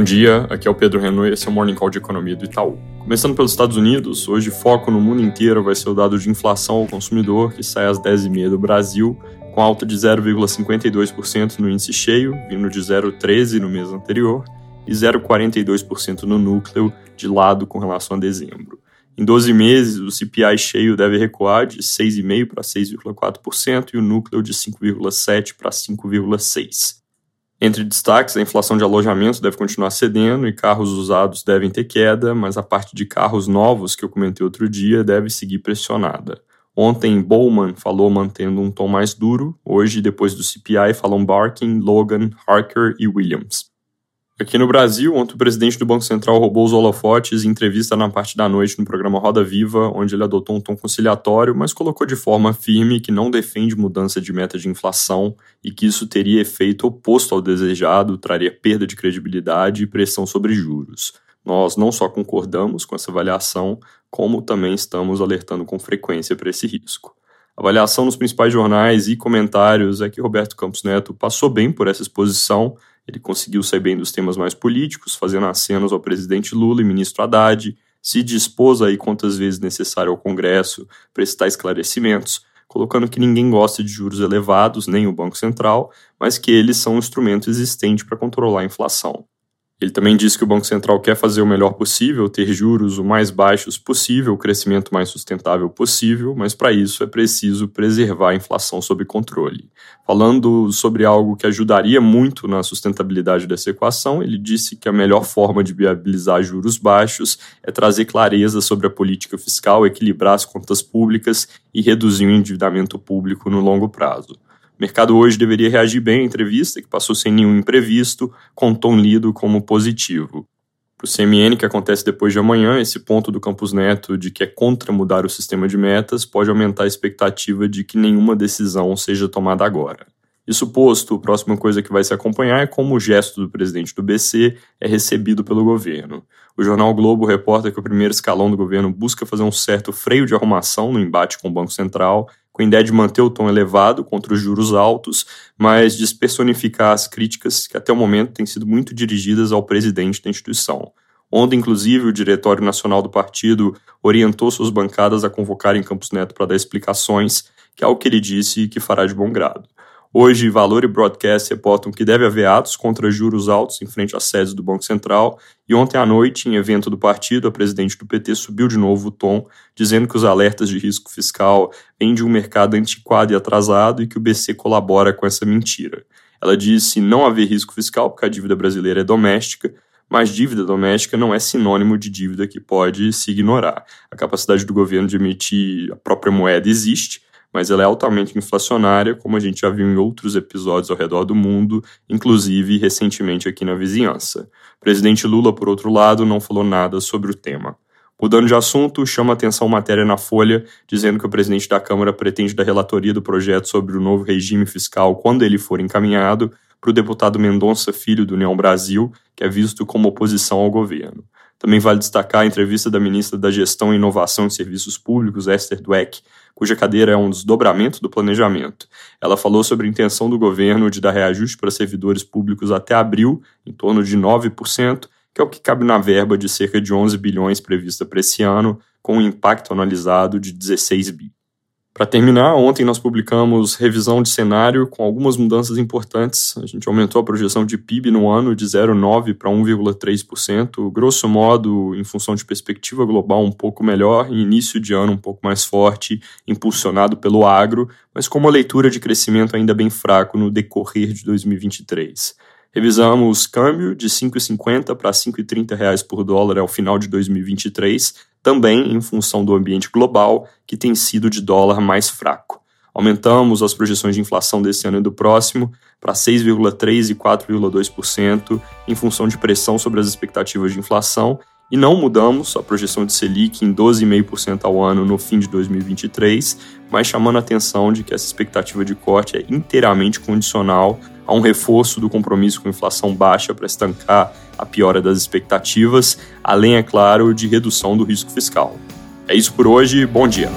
Bom dia, aqui é o Pedro Renault e esse é o Morning Call de Economia do Itaú. Começando pelos Estados Unidos, hoje foco no mundo inteiro vai ser o dado de inflação ao consumidor, que sai às 10h30 do Brasil, com alta de 0,52% no índice cheio, vindo de 0,13% no mês anterior, e 0,42% no núcleo, de lado com relação a dezembro. Em 12 meses, o CPI cheio deve recuar de 6,5% para 6,4% e o núcleo de 5,7% para 5,6%. Entre destaques, a inflação de alojamentos deve continuar cedendo e carros usados devem ter queda, mas a parte de carros novos que eu comentei outro dia deve seguir pressionada. Ontem, Bowman falou mantendo um tom mais duro, hoje, depois do CPI, falam Barkin, Logan, Harker e Williams. Aqui no Brasil, ontem o presidente do Banco Central roubou os holofotes em entrevista na parte da noite no programa Roda Viva, onde ele adotou um tom conciliatório, mas colocou de forma firme que não defende mudança de meta de inflação e que isso teria efeito oposto ao desejado, traria perda de credibilidade e pressão sobre juros. Nós não só concordamos com essa avaliação, como também estamos alertando com frequência para esse risco. A avaliação nos principais jornais e comentários é que Roberto Campos Neto passou bem por essa exposição ele conseguiu sair bem dos temas mais políticos, fazendo acenos ao presidente Lula e ministro Haddad, se dispôs aí quantas vezes necessário ao Congresso prestar esclarecimentos, colocando que ninguém gosta de juros elevados, nem o Banco Central, mas que eles são um instrumento existente para controlar a inflação. Ele também disse que o Banco Central quer fazer o melhor possível, ter juros o mais baixos possível, o crescimento mais sustentável possível, mas para isso é preciso preservar a inflação sob controle. Falando sobre algo que ajudaria muito na sustentabilidade dessa equação, ele disse que a melhor forma de viabilizar juros baixos é trazer clareza sobre a política fiscal, equilibrar as contas públicas e reduzir o endividamento público no longo prazo. Mercado hoje deveria reagir bem à entrevista, que passou sem nenhum imprevisto, com tom lido como positivo. Para o CMN, que acontece depois de amanhã, esse ponto do Campus Neto de que é contra mudar o sistema de metas pode aumentar a expectativa de que nenhuma decisão seja tomada agora. Isso posto, a próxima coisa que vai se acompanhar é como o gesto do presidente do BC é recebido pelo governo. O jornal Globo reporta que o primeiro escalão do governo busca fazer um certo freio de arrumação no embate com o Banco Central ideia de manter o tom elevado contra os juros altos, mas despersonificar as críticas que até o momento têm sido muito dirigidas ao presidente da instituição. Ontem, inclusive, o Diretório Nacional do Partido orientou suas bancadas a convocarem Campos Neto para dar explicações, que é o que ele disse que fará de bom grado. Hoje, Valor e Broadcast reportam que deve haver atos contra juros altos em frente às sedes do Banco Central, e ontem à noite, em evento do partido, a presidente do PT subiu de novo o tom, dizendo que os alertas de risco fiscal vêm de um mercado antiquado e atrasado e que o BC colabora com essa mentira. Ela disse não haver risco fiscal porque a dívida brasileira é doméstica, mas dívida doméstica não é sinônimo de dívida que pode se ignorar. A capacidade do governo de emitir a própria moeda existe, mas ela é altamente inflacionária, como a gente já viu em outros episódios ao redor do mundo, inclusive recentemente aqui na vizinhança. O presidente Lula, por outro lado, não falou nada sobre o tema. Mudando de assunto, chama atenção matéria na Folha, dizendo que o presidente da Câmara pretende dar relatoria do projeto sobre o novo regime fiscal quando ele for encaminhado para o deputado Mendonça Filho do União Brasil, que é visto como oposição ao governo. Também vale destacar a entrevista da ministra da Gestão e Inovação em Serviços Públicos, Esther Dweck, cuja cadeira é um desdobramento do planejamento. Ela falou sobre a intenção do governo de dar reajuste para servidores públicos até abril, em torno de 9%, que é o que cabe na verba de cerca de 11 bilhões prevista para esse ano, com um impacto analisado de 16 bi. Para terminar, ontem nós publicamos revisão de cenário com algumas mudanças importantes. A gente aumentou a projeção de PIB no ano de 0,9% para 1,3%, grosso modo, em função de perspectiva global um pouco melhor e início de ano um pouco mais forte, impulsionado pelo agro, mas com uma leitura de crescimento ainda bem fraco no decorrer de 2023. Revisamos câmbio de 5,50 para 5,30 reais por dólar ao final de 2023, também em função do ambiente global, que tem sido de dólar mais fraco. Aumentamos as projeções de inflação desse ano e do próximo para 6,3% e 4,2%, em função de pressão sobre as expectativas de inflação, e não mudamos a projeção de Selic em 12,5% ao ano no fim de 2023, mas chamando a atenção de que essa expectativa de corte é inteiramente condicional a um reforço do compromisso com inflação baixa para estancar a piora das expectativas, além, é claro, de redução do risco fiscal. É isso por hoje, bom dia.